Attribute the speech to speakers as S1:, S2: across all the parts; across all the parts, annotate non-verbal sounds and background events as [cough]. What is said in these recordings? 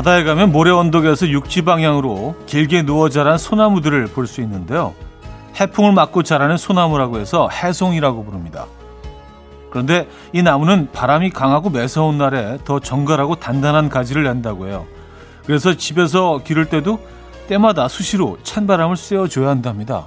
S1: 바다에 가면 모래 언덕에서 육지 방향으로 길게 누워 자란 소나무들을 볼 수 있는데요. 해풍을 맞고 자라는 소나무라고 해서 해송이라고 부릅니다. 그런데 이 나무는 바람이 강하고 매서운 날에 더 정갈하고 단단한 가지를 낸다고 해요. 그래서 집에서 기를 때도 때마다 수시로 찬바람을 쐬어줘야 한답니다.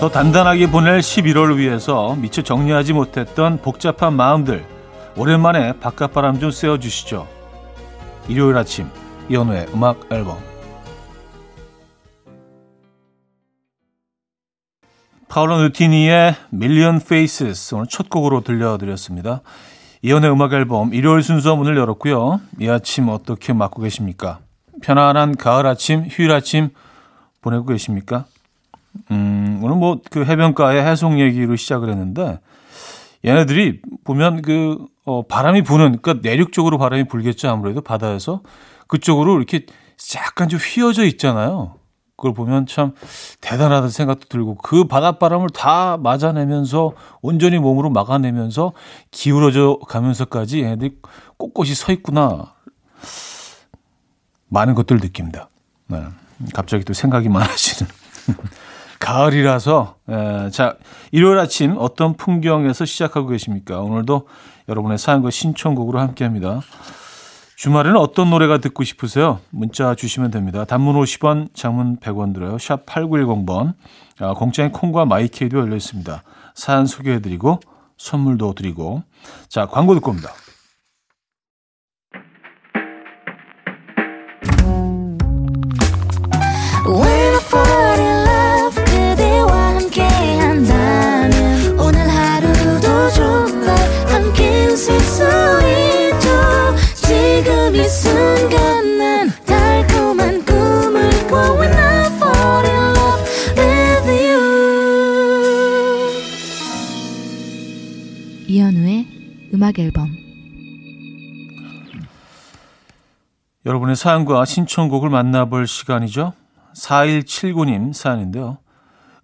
S1: 더 단단하게 보낼 11월을 위해서 미처 정리하지 못했던 복잡한 마음들 오랜만에 바깥바람 좀 쐬어주시죠. 일요일 아침 이현우의 음악 앨범 파울로 누티니의 Million Faces 오늘 첫 곡으로 들려드렸습니다. 이현우의 음악 앨범 일요일 순서 문을 열었고요. 이 아침 어떻게 맞고 계십니까? 편안한 가을 아침, 휴일 아침 보내고 계십니까? 음, 오늘 뭐 그 해변가의 해송 얘기로 시작을 했는데 얘네들이 보면 그 어, 바람이 부는 그러니까 내륙 쪽으로 바람이 불겠죠 아무래도 바다에서 그쪽으로 이렇게 약간 좀 휘어져 있잖아요. 그걸 보면 참 대단하다는 생각도 들고 그 바닷바람을 다 맞아내면서 온전히 몸으로 막아내면서 기울어져 가면서까지 얘네들이 꼿꼿이 서 있구나. 많은 것들을 느낍니다. 네. 갑자기 또 생각이 많아지는. [laughs] 가을이라서 에, 자 일요일 아침 어떤 풍경에서 시작하고 계십니까? 오늘도 여러분의 사연과 신청곡으로 함께합니다. 주말에는 어떤 노래가 듣고 싶으세요? 문자 주시면 됩니다. 단문 50원, 장문 100원 들어요. 샵 8910번. 아, 공짜인 콩과 마이케이도 열려 있습니다. 사연 소개해드리고 선물도 드리고 자 광고 듣고 옵니다.
S2: 음악 앨범
S1: 여러분의 사연과 신청곡을 만나볼 시간이죠. 4179님 사연인데요.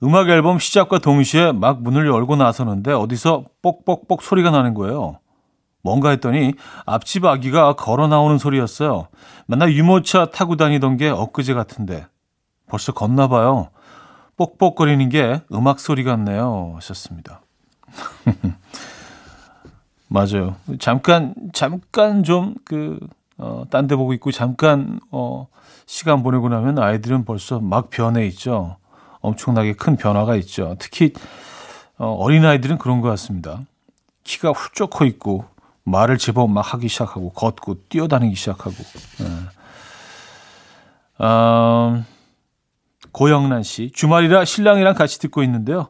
S1: 음악 앨범 시작과 동시에 막 문을 열고 나서는데 어디서 뽁뽁뽁 소리가 나는 거예요. 뭔가 했더니 앞집 아기가 걸어 나오는 소리였어요. 맨날 유모차 타고 다니던 게 엊그제 같은데 벌써 걷나 봐요. 뽁뽁거리는 게 음악 소리 같네요. 하셨습니다. [laughs] 맞아요. 잠깐, 잠깐 좀, 그, 어, 딴 데 보고 있고, 잠깐, 어, 시간 보내고 나면 아이들은 벌써 막 변해 있죠. 엄청나게 큰 변화가 있죠. 특히, 어, 어린 아이들은 그런 것 같습니다. 키가 훌쩍 커 있고, 말을 제법 막 하기 시작하고, 걷고, 뛰어다니기 시작하고. 네. 음, 고영란 씨, 주말이라 신랑이랑 같이 듣고 있는데요.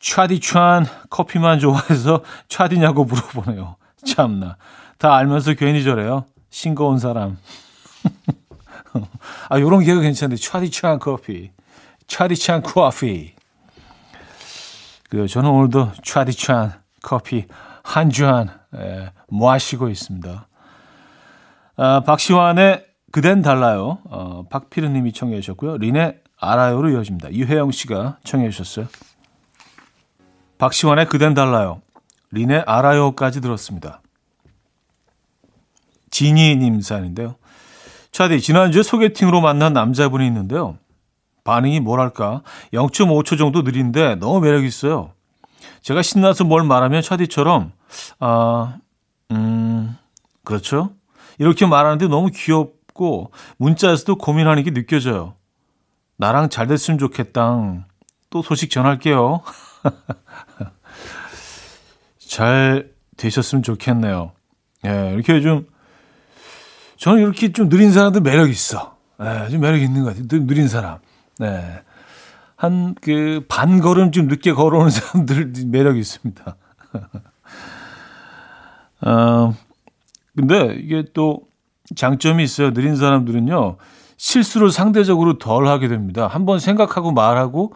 S1: 차디찬 커피만 좋아해서 차디냐고 물어보네요. 참나. 다 알면서 괜히 저래요. 싱거운 사람. [laughs] 아, 요런 개그 괜찮은데. 차디찬 커피. 차디찬 커피. 그, 저는 오늘도 차디찬 커피 한 잔, 예, 마시고 있습니다. 아, 박시환의 그댄 달라요. 어, 박피르 님이 청해 주셨고요. 린의 알아요로 이어집니다. 유혜영 씨가 청해 주셨어요. 박시원의 그댄 달라요. 린의 알아요까지 들었습니다. 지니님 사연인데요. 차디, 지난주에 소개팅으로 만난 남자분이 있는데요. 반응이 뭐랄까 0.5초 정도 느린데 너무 매력 있어요. 제가 신나서 뭘 말하면 차디처럼 아, 음, 그렇죠. 이렇게 말하는데 너무 귀엽고 문자에서도 고민하는 게 느껴져요. 나랑 잘 됐으면 좋겠다. 또 소식 전할게요. [laughs] [laughs] 잘 되셨으면 좋겠네요. 예, 이렇게 좀, 저는 이렇게 좀 느린 사람들 매력 있어. 예, 좀 매력 있는 것 같아요. 느린 사람. 네. 한, 그, 반 걸음 좀 늦게 걸어오는 [laughs] 사람들 매력 있습니다. [laughs] 어, 근데 이게 또 장점이 있어요. 느린 사람들은요, 실수를 상대적으로 덜 하게 됩니다. 한번 생각하고 말하고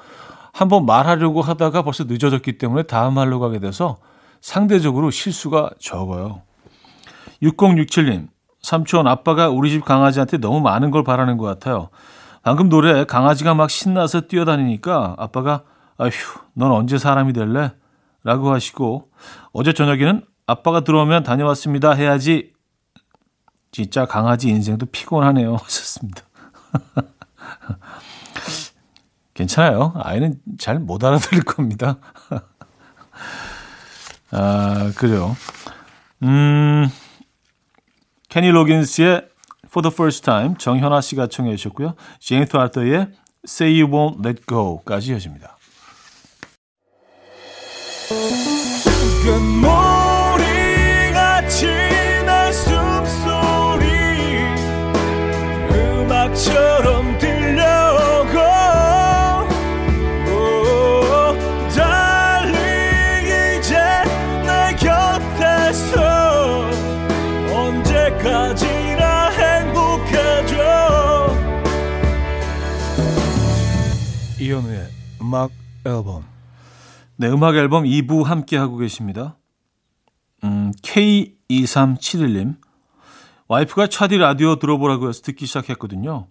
S1: 한번 말하려고 하다가 벌써 늦어졌기 때문에 다음 말로 가게 돼서 상대적으로 실수가 적어요. 6067님, 삼촌 아빠가 우리 집 강아지한테 너무 많은 걸 바라는 것 같아요. 방금 노래 강아지가 막 신나서 뛰어다니니까 아빠가 아휴, 넌 언제 사람이 될래? 라고 하시고 어제 저녁에는 아빠가 들어오면 다녀왔습니다 해야지 진짜 강아지 인생도 피곤하네요 [laughs] 하셨습니다. 괜찮아요. 아이는 잘 못 알아들을 [laughs] 겁니다. 아, 그래요. 음, 케니 로긴스의 For the First Time 정현아 씨가 청해 주셨고요. 제니토 알터의 Say You Won't Let Go까지 이어집니다. 음악 앨범 네, 음악 앨범 2부 함께 하고 계십니다. 음, K2371님. 와이프가 차디 라디오 들어보라고 해서 듣기 시작했거든요.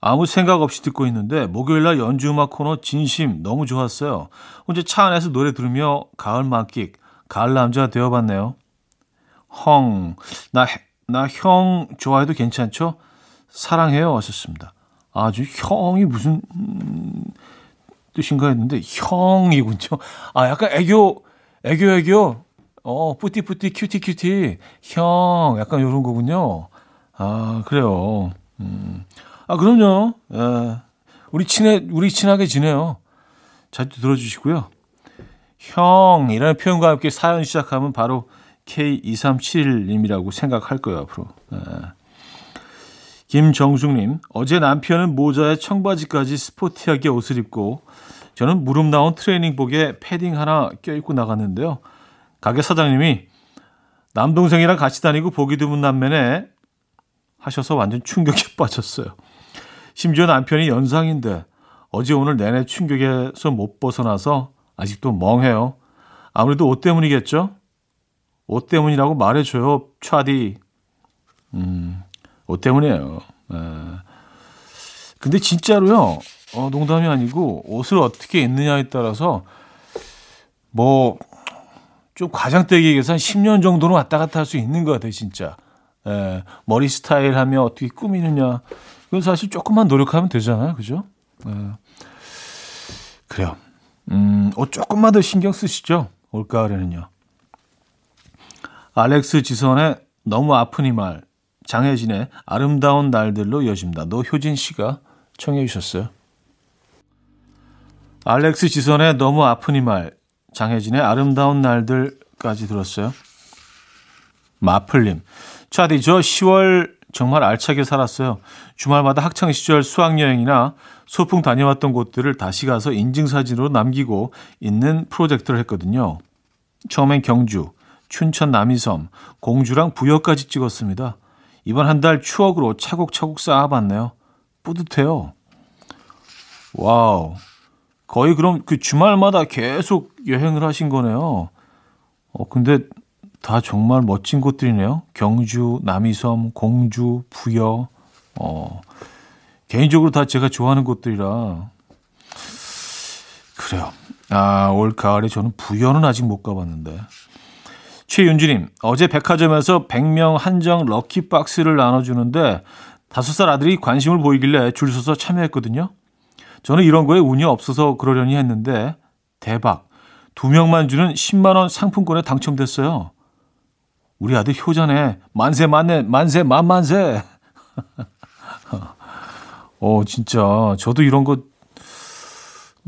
S1: 아무 생각 없이 듣고 있는데 목요일날 연주 음악 코너 진심 너무 좋았어요. 혼자 차 안에서 노래 들으며 가을 만끽, 가을 남자 되어봤네요. 헝, 나, 나 형 좋아해도 괜찮죠? 사랑해요. 하셨습니다. 아주 형이 무슨, 음, 뜻인가 했는데 형이군요. 아 약간 애교 애교 애교 어 petit petit cutie cutie 형 약간 이런 거군요. 아 그래요. 음. 아 그럼요. 에, 우리 친해 우리 친하게 지내요. 자주 들어주시고요. 형이라는 표현과 함께 사연 시작하면 바로 K2371님이라고 생각할 거예요 앞으로. 에. 김정숙님, 어제 남편은 모자에 청바지까지 스포티하게 옷을 입고 저는 무릎 나온 트레이닝복에 패딩 하나 껴입고 나갔는데요. 가게 사장님이 남동생이랑 같이 다니고 보기 드문 남매네 하셔서 완전 충격에 [laughs] 빠졌어요. 심지어 남편이 연상인데 어제 오늘 내내 충격에서 못 벗어나서 아직도 멍해요. 아무래도 옷 때문이겠죠? 옷 때문이라고 말해줘요, 차디. 음, 옷 때문이에요. 에. 근데 진짜로요, 어, 농담이 아니고 옷을 어떻게 입느냐에 따라서 뭐 좀 과장되게 얘기해서 한 10년 정도는 왔다 갔다 할 수 있는 것 같아요, 진짜. 에, 머리 스타일 하면 어떻게 꾸미느냐. 그건 사실 조금만 노력하면 되잖아요, 그죠? 에. 그래요. 음, 옷 조금만 더 신경 쓰시죠, 올가을에는요. 알렉스 지선의 너무 아픈 이 말, 장혜진의 아름다운 날들로 이어집니다. 노효진 씨가 청해 주셨어요. 알렉스 지선의 너무 아픈 이 말, 장혜진의 아름다운 날들까지 들었어요. 마플님, 차디 저 10월 정말 알차게 살았어요. 주말마다 학창 시절 수학 여행이나 소풍 다녀왔던 곳들을 다시 가서 인증사진으로 남기고 있는 프로젝트를 했거든요. 처음엔 경주, 춘천 남이섬, 공주랑 부여까지 찍었습니다. 이번 한 달 추억으로 차곡차곡 쌓아봤네요. 뿌듯해요. 와우. 거의 그럼 그 주말마다 계속 여행을 하신 거네요. 어, 근데 다 정말 멋진 곳들이네요. 경주, 남이섬, 공주, 부여. 어, 개인적으로 다 제가 좋아하는 곳들이라. 그래요. 아, 올 가을에 저는 부여는 아직 못 가봤는데. 최윤주님, 어제 백화점에서 100명 한정 럭키박스를 나눠주는데 다섯 살 아들이 관심을 보이길래 줄 서서 참여했거든요. 저는 이런 거에 운이 없어서 그러려니 했는데 대박. 두 명만 주는 10만 원 상품권에 당첨됐어요. 우리 아들 효자네. 만세 만세 만세 만만세. [laughs] 어 진짜 저도 이런 거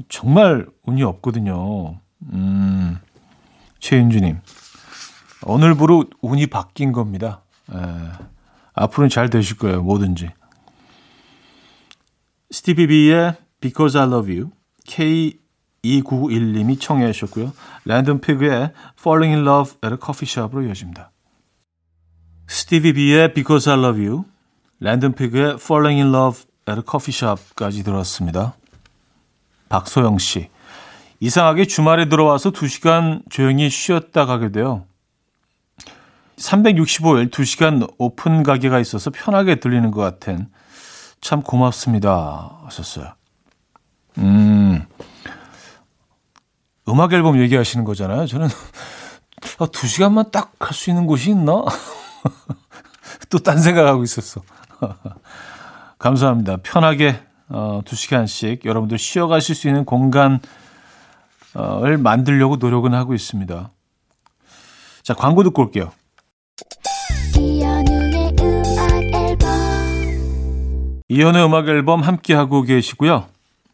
S1: 정말 운이 없거든요. 음. 최윤주 님. 오늘부로 운이 바뀐 겁니다. 에, 앞으로는 잘 되실 거예요. 뭐든지. 스티비 비의 Because I Love You K2991님이 청해 주셨고요. 랜덤 피그의 Falling in Love at a Coffee Shop으로 이어집니다. 스티비 비의 Because I Love You, 랜덤 피그의 Falling in Love at a Coffee Shop까지 들었습니다. 박소영 씨. 이상하게 주말에 들어와서 2시간 조용히 쉬었다 가게 돼요. 365일 2시간 오픈 가게가 있어서 편하게 들리는 것 같은 참 고맙습니다. 하셨어요. 음, 음악 앨범 얘기하시는 거잖아요. 저는 아, 2시간만 딱 할 수 있는 곳이 있나? [laughs] 또 딴 생각하고 있었어. [laughs] 감사합니다. 편하게 어, 2시간씩 여러분들 쉬어가실 수 있는 공간을 만들려고 노력은 하고 있습니다. 자, 광고 듣고 올게요. 이연의 음악 앨범 함께하고 계시고요.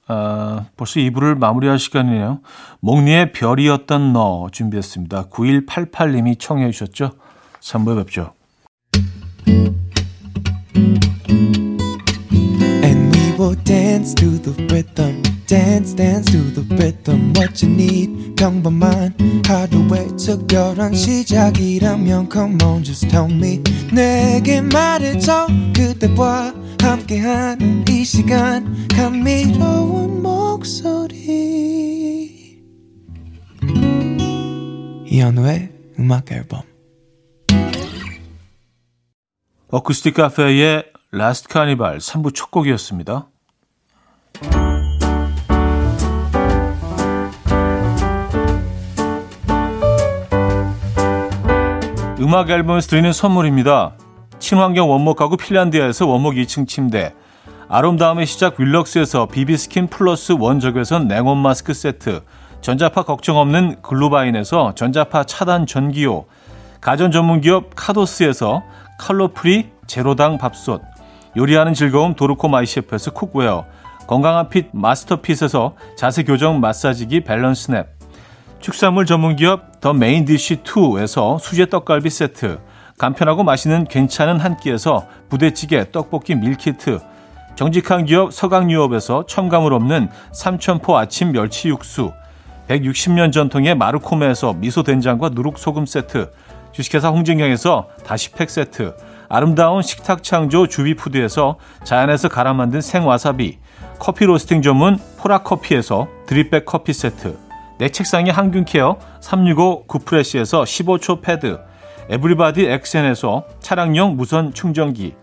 S1: 아, 벌써 2부를 마무리할 시간이네요. 목리의 별이었던 너 준비했습니다. 9188님이 청해 주셨죠? 3부에 뵙죠. Dance to the rhythm. dance dance to the rhythm what you need 평범한 하루의 특별한 시작이라면 come on just tell me 내게 말해줘 그대와 함께한 이 시간 감미로운 목소리 이현우의 음악 앨범 어쿠스틱 카페의 Last Carnival 3부 첫 곡이었습니다. 음악 앨범에서 드리는 선물입니다. 친환경 원목 가구 핀란드에서 원목 2층 침대 아름다움의 시작 윌럭스에서 비비스킨 플러스 원적외선 냉온 마스크 세트 전자파 걱정 없는 글루바인에서 전자파 차단 전기요 가전 전문기업 카도스에서 칼로 프리 제로당 밥솥 요리하는 즐거움 도르코 마이셰프에서 cookware 건강한 fit 마스터핏에서 자세 교정 마사지기 밸런스 냅 축산물 전문기업 더 메인디쉬2에서 수제 떡갈비 세트, 간편하고 맛있는 괜찮은 한 끼에서 부대찌개 떡볶이 밀키트, 정직한 기업 서강유업에서 첨가물 없는 삼천포 아침 멸치 육수, 160년 전통의 마르코메에서 미소된장과 누룩소금 세트, 주식회사 홍진경에서 다시팩 세트, 아름다운 식탁 창조 주비푸드에서 자연에서 갈아 만든 생와사비, 커피 로스팅 전문 포라커피에서 드립백 커피 세트, 내 책상의 항균케어 365 구프레시에서 15초 패드 에브리바디 엑센에서 차량용 무선 충전기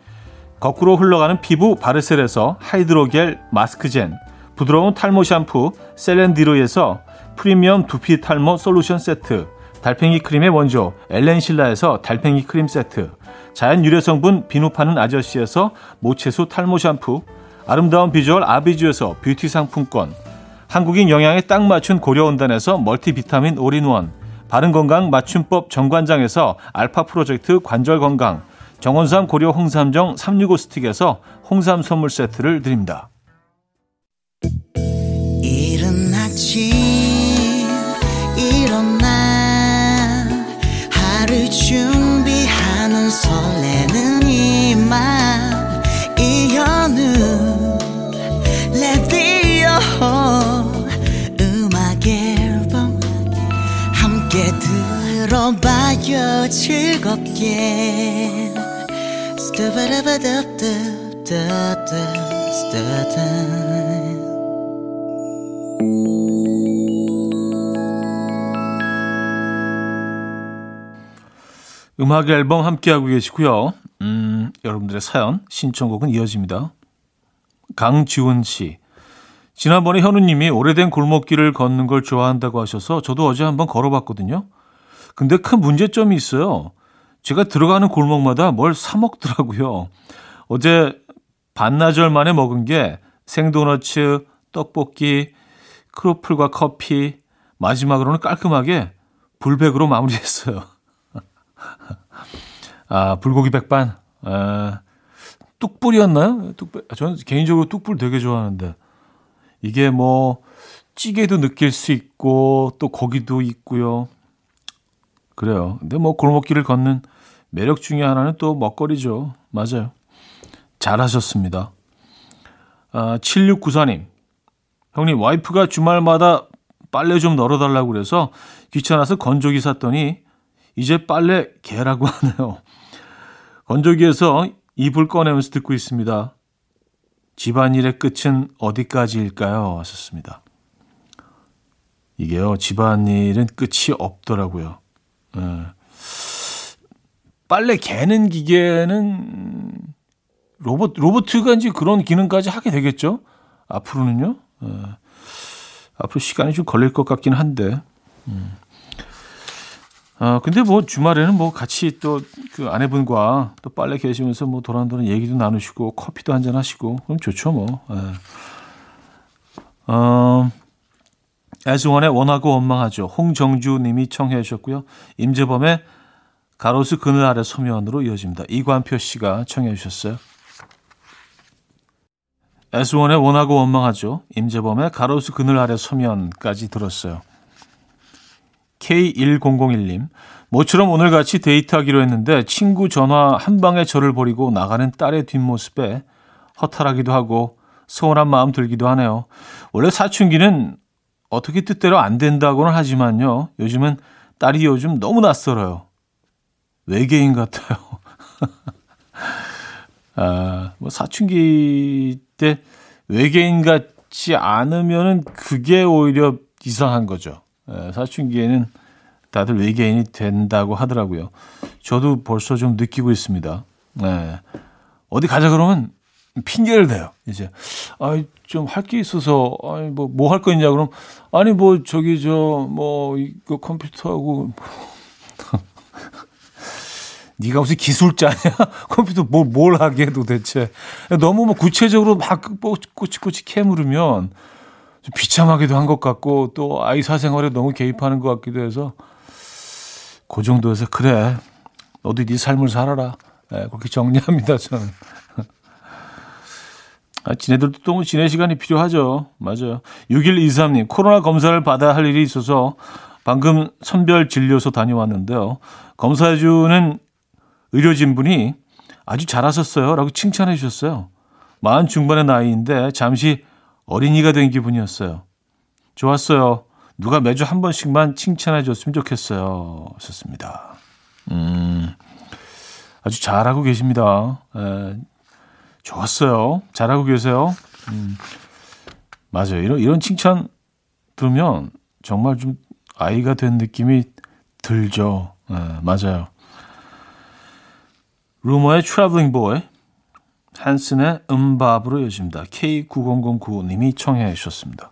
S1: 거꾸로 흘러가는 피부 바르셀에서 하이드로겔 마스크젠 부드러운 탈모 샴푸 셀렌디로에서 프리미엄 두피 탈모 솔루션 세트 달팽이 크림의 원조 엘렌실라에서 달팽이 크림 세트 자연 유래 성분 비누 파는 아저씨에서 모체수 탈모 샴푸 아름다운 비주얼 아비주에서 뷰티 상품권 한국인 영양에 딱 맞춘 고려은단에서 멀티비타민 올인원, 바른건강 맞춤법 정관장에서 알파 프로젝트 관절건강, 정원삼 고려 홍삼정 365 스틱에서 홍삼 선물 세트를 드립니다. 이른 아침 일어나 하루 준비하는 설레는 이맘 들어봐요 즐겁게 음악 앨범 함께하고 계시고요. 음, 여러분들의 사연, 신청곡은 이어집니다. 강지훈 씨. 지난번에 현우님이 오래된 골목길을 걷는 걸 좋아한다고 하셔서 저도 어제 한번 걸어봤거든요. 근데 큰 문제점이 있어요. 제가 들어가는 골목마다 뭘 사 먹더라고요. 어제 반나절 만에 먹은 게 생도너츠, 떡볶이, 크로플과 커피, 마지막으로는 깔끔하게 불백으로 마무리했어요. [laughs] 아, 불고기 백반. 아, 뚝불이었나요? 뚝불. 저는 개인적으로 뚝불 되게 좋아하는데. 이게 뭐 찌개도 느낄 수 있고 또 고기도 있고요. 그래요. 근데 뭐 골목길을 걷는 매력 중에 하나는 또 먹거리죠. 맞아요. 잘하셨습니다. 아, 7694님. 형님, 와이프가 주말마다 빨래 좀 널어달라고 그래서 귀찮아서 건조기 샀더니 이제 빨래 개라고 [laughs] 하네요. 건조기에서 이불 꺼내면서 듣고 있습니다. 집안일의 끝은 어디까지일까요? 하셨습니다. 이게요, 집안일은 끝이 없더라고요. 예. 빨래 개는 기계는 로봇, 로봇가 이제 그런 기능까지 하게 되겠죠? 앞으로는요. 예. 앞으로 시간이 좀 걸릴 것 같긴 한데. 음. 아, 근데 뭐 주말에는 뭐 같이 또 그 아내분과 또 빨래 계시면서 뭐 도란도란 얘기도 나누시고 커피도 한잔 하시고 그럼 좋죠 뭐. 예. 어, 애수원의 원하고 원망하죠. 홍정주 님이 청해 주셨고요. 임재범의 가로수 그늘 아래 서면으로 이어집니다. 이관표 씨가 청해 주셨어요. 애수원의 원하고 원망하죠. 임재범의 가로수 그늘 아래 서면까지 들었어요. K1001님, 모처럼 오늘같이 데이트하기로 했는데 친구 전화 한 방에 저를 버리고 나가는 딸의 뒷모습에 허탈하기도 하고 서운한 마음 들기도 하네요. 원래 사춘기는 어떻게 뜻대로 안 된다고는 하지만요. 요즘은 딸이 요즘 너무 낯설어요. 외계인 같아요. [laughs] 아, 뭐 사춘기 때 외계인 같지 않으면은 그게 오히려 이상한 거죠. 예, 사춘기에는 다들 외계인이 된다고 하더라고요. 저도 벌써 좀 느끼고 있습니다. 네. 어디 가자 그러면 핑계를 대요. 이제 아 좀 할 게 있어서 아니 뭐 뭐 할 거 있냐 그럼 아니 뭐 저기 저 뭐 이거 컴퓨터하고 [laughs] 네가 무슨 기술자냐? [laughs] 컴퓨터 뭘, 뭘 하게 도대체. 너무 뭐 구체적으로 막 꼬치꼬치 캐물으면 좀 비참하기도 한 것 같고 또 아이 사생활에 너무 개입하는 것 같기도 해서 그 정도에서 그래. 너도 네 삶을 살아라. 네, 그렇게 정리합니다, 저는. 아, 지네들도 또 지내 시간이 필요하죠. 맞아요. 6123님, 코로나 검사를 받아야 할 일이 있어서 방금 선별 진료소 다녀왔는데요. 검사해주는 의료진 분이 아주 잘하셨어요. 라고 칭찬해 주셨어요. 마흔 중반의 나이인데 잠시 어린이가 된 기분이었어요. 좋았어요. 누가 매주 한 번씩만 칭찬해 줬으면 좋겠어요. 하셨습니다. 음, 아주 잘하고 계십니다. 에, 좋았어요. 잘하고 계세요. 음, 맞아요. 이런, 이런 칭찬 들으면 정말 좀 아이가 된 느낌이 들죠. 에, 맞아요. 루머의 Traveling Boy, 한슨의 MMMBop으로 이어집니다. K9009님이 청해 주셨습니다.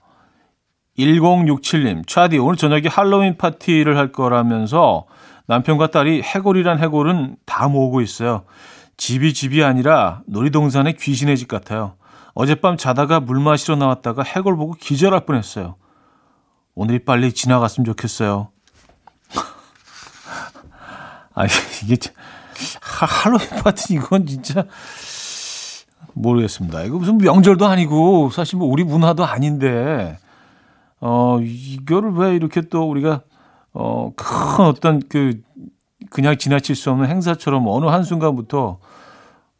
S1: 1067님, 차디, 오늘 저녁에 할로윈 파티를 할 거라면서 남편과 딸이 해골이란 해골은 다 모으고 있어요. 집이 집이 아니라 놀이동산의 귀신의 집 같아요. 어젯밤 자다가 물 마시러 나왔다가 해골 보고 기절할 뻔했어요. 오늘이 빨리 지나갔으면 좋겠어요. [laughs] 아, 이게, 할로윈 파티 이건 진짜 모르겠습니다. 이거 무슨 명절도 아니고 사실 뭐 우리 문화도 아닌데 어, 이거를 왜 이렇게 또 우리가, 어, 큰 어떤 그, 그냥 지나칠 수 없는 행사처럼 어느 한순간부터,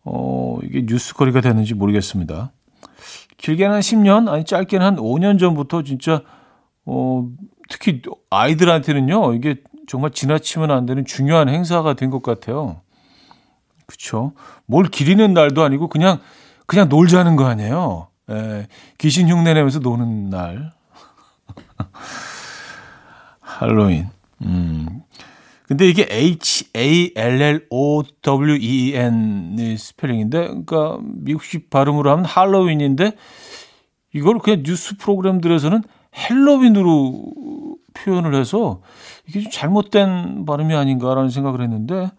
S1: 어, 이게 뉴스거리가 되는지 모르겠습니다. 길게는 한 10년, 아니 짧게는 한 5년 전부터 진짜, 어, 특히 아이들한테는요, 이게 정말 지나치면 안 되는 중요한 행사가 된 것 같아요. 그쵸. 뭘 기리는 날도 아니고 그냥, 그냥 놀자는 거 아니에요. 에, 귀신 흉내 내면서 노는 날. 할로윈. 음. 근데 이게 H-A-L-L-O-W-E-N 스펠링인데, 그러니까 미국식 발음으로 하면 할로윈인데, 이걸 그냥 뉴스 프로그램들에서는 헬로윈으로 표현을 해서 이게 좀 잘못된 발음이 아닌가라는 생각을 했는데,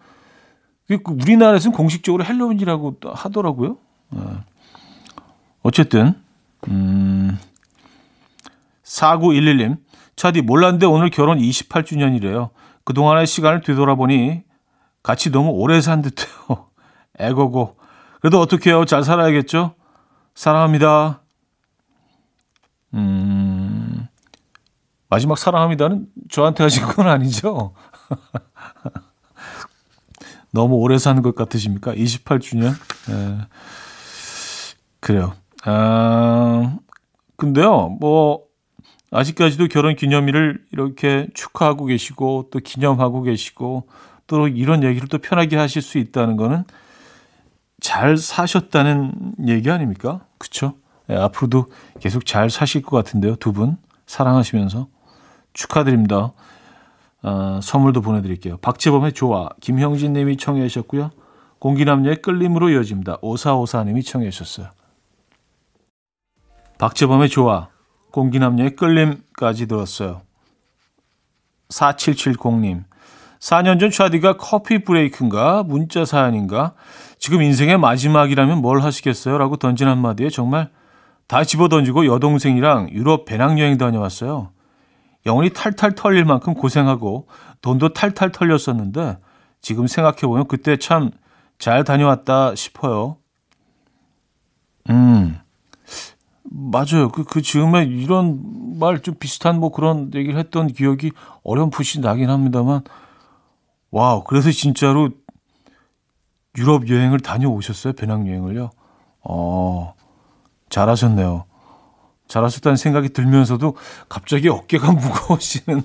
S1: 그 우리나라에서는 공식적으로 헬로윈이라고 하더라고요. 네. 어쨌든, 음, 4911님, 차디 몰랐는데 오늘 결혼 28주년이래요. 그동안의 시간을 되돌아보니 같이 너무 오래 산 듯해요. [laughs] 애고고. 그래도 어떻게 해요? 잘 살아야겠죠? 사랑합니다. 음, 마지막 사랑합니다는 저한테 하신 건 아니죠? [laughs] 너무 오래 사는 것 같으십니까? 28주년? 네. 그래요. 아, 근데요, 뭐, 아직까지도 결혼 기념일을 이렇게 축하하고 계시고, 또 기념하고 계시고, 또 이런 얘기를 또 편하게 하실 수 있다는 거는 잘 사셨다는 얘기 아닙니까? 그쵸? 네, 앞으로도 계속 잘 사실 것 같은데요, 두 분. 사랑하시면서. 축하드립니다. 어, 선물도 보내드릴게요. 박재범의 좋아, 김형진 님이 청해 주셨고요. 공기남녀의 끌림으로 이어집니다. 오사오사 님이 청해 주셨어요. 박재범의 좋아, 공기남녀의 끌림까지 들었어요. 4770님. 4년 전 차디가 커피 브레이크인가 문자 사연인가 지금 인생의 마지막이라면 뭘 하시겠어요? 라고 던진 한마디에 정말 다 집어던지고 여동생이랑 유럽 배낭여행 다녀왔어요. 영혼이 탈탈 털릴 만큼 고생하고 돈도 탈탈 털렸었는데 지금 생각해보면 그때 참 잘 다녀왔다 싶어요. 음, 맞아요. 그, 그 즈음에 이런 말 좀 비슷한 뭐 그런 얘기를 했던 기억이 어렴풋이 나긴 합니다만, 와우, 그래서 진짜로 유럽 여행을 다녀오셨어요? 배낭여행을요? 어, 잘하셨네요. 잘하셨다는 생각이 들면서도 갑자기 어깨가 [laughs] 무거워지는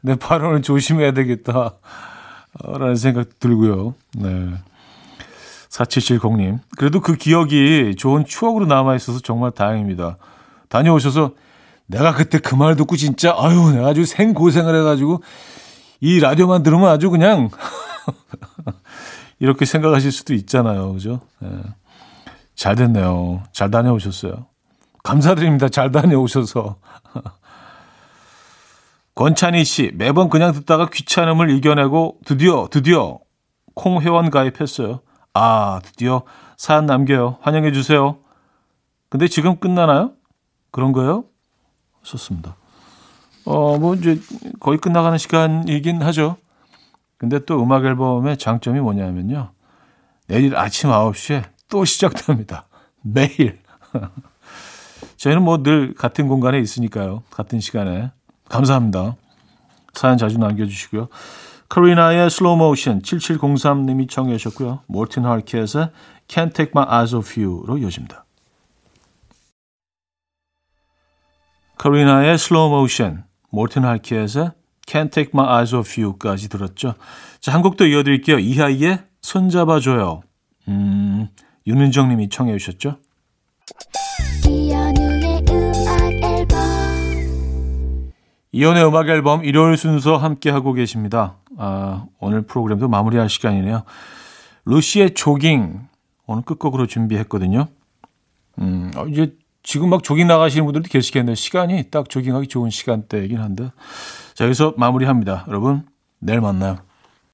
S1: 내 [laughs] 발언을 조심해야 되겠다. 라는 생각 들고요. 네. 4770님. 그래도 그 기억이 좋은 추억으로 남아있어서 정말 다행입니다. 다녀오셔서 내가 그때 그 말 듣고 진짜, 아유, 내가 아주 생고생을 해가지고 이 라디오만 들으면 아주 그냥 [laughs] 이렇게 생각하실 수도 있잖아요. 그죠? 네. 잘 됐네요. 잘 다녀오셨어요. 감사드립니다. 잘 다녀오셔서. [laughs] 권찬희 씨, 매번 그냥 듣다가 귀찮음을 이겨내고 드디어, 드디어 콩 회원 가입했어요. 아, 드디어 사연 남겨요. 환영해 주세요. 근데 지금 끝나나요? 그런 거예요? 좋습니다. 어, 뭐 이제 거의 끝나가는 시간이긴 하죠. 근데 또 음악 앨범의 장점이 뭐냐면요. 내일 아침 9시에 또 시작됩니다. [laughs] 매일. [laughs] 저희는 뭐 늘 같은 공간에 있으니까요. 같은 시간에. 감사합니다. 사연 자주 남겨주시고요. 카리나의 슬로우 모션 7703님이 청해 주셨고요. 몰틴 하르켓의 Can't Take My Eyes Off You로 이어집니다. 카리나의 슬로우 모션, 몰틴 하르켓의 Can't Take My Eyes Off You까지 들었죠. 자, 한 곡 더 이어드릴게요. 이하이의 손잡아줘요. 음, 윤은정 님이 청해 주셨죠. 이연의 음악 앨범 일요일 순서 함께 하고 계십니다. 아, 오늘 프로그램도 마무리할 시간이네요. 루시의 조깅 오늘 끝곡으로 준비했거든요. 음, 어, 이제 지금 막 조깅 나가시는 분들도 계시겠네요. 시간이 딱 조깅하기 좋은 시간대이긴 한데. 자, 여기서 마무리합니다. 여러분, 내일 만나요.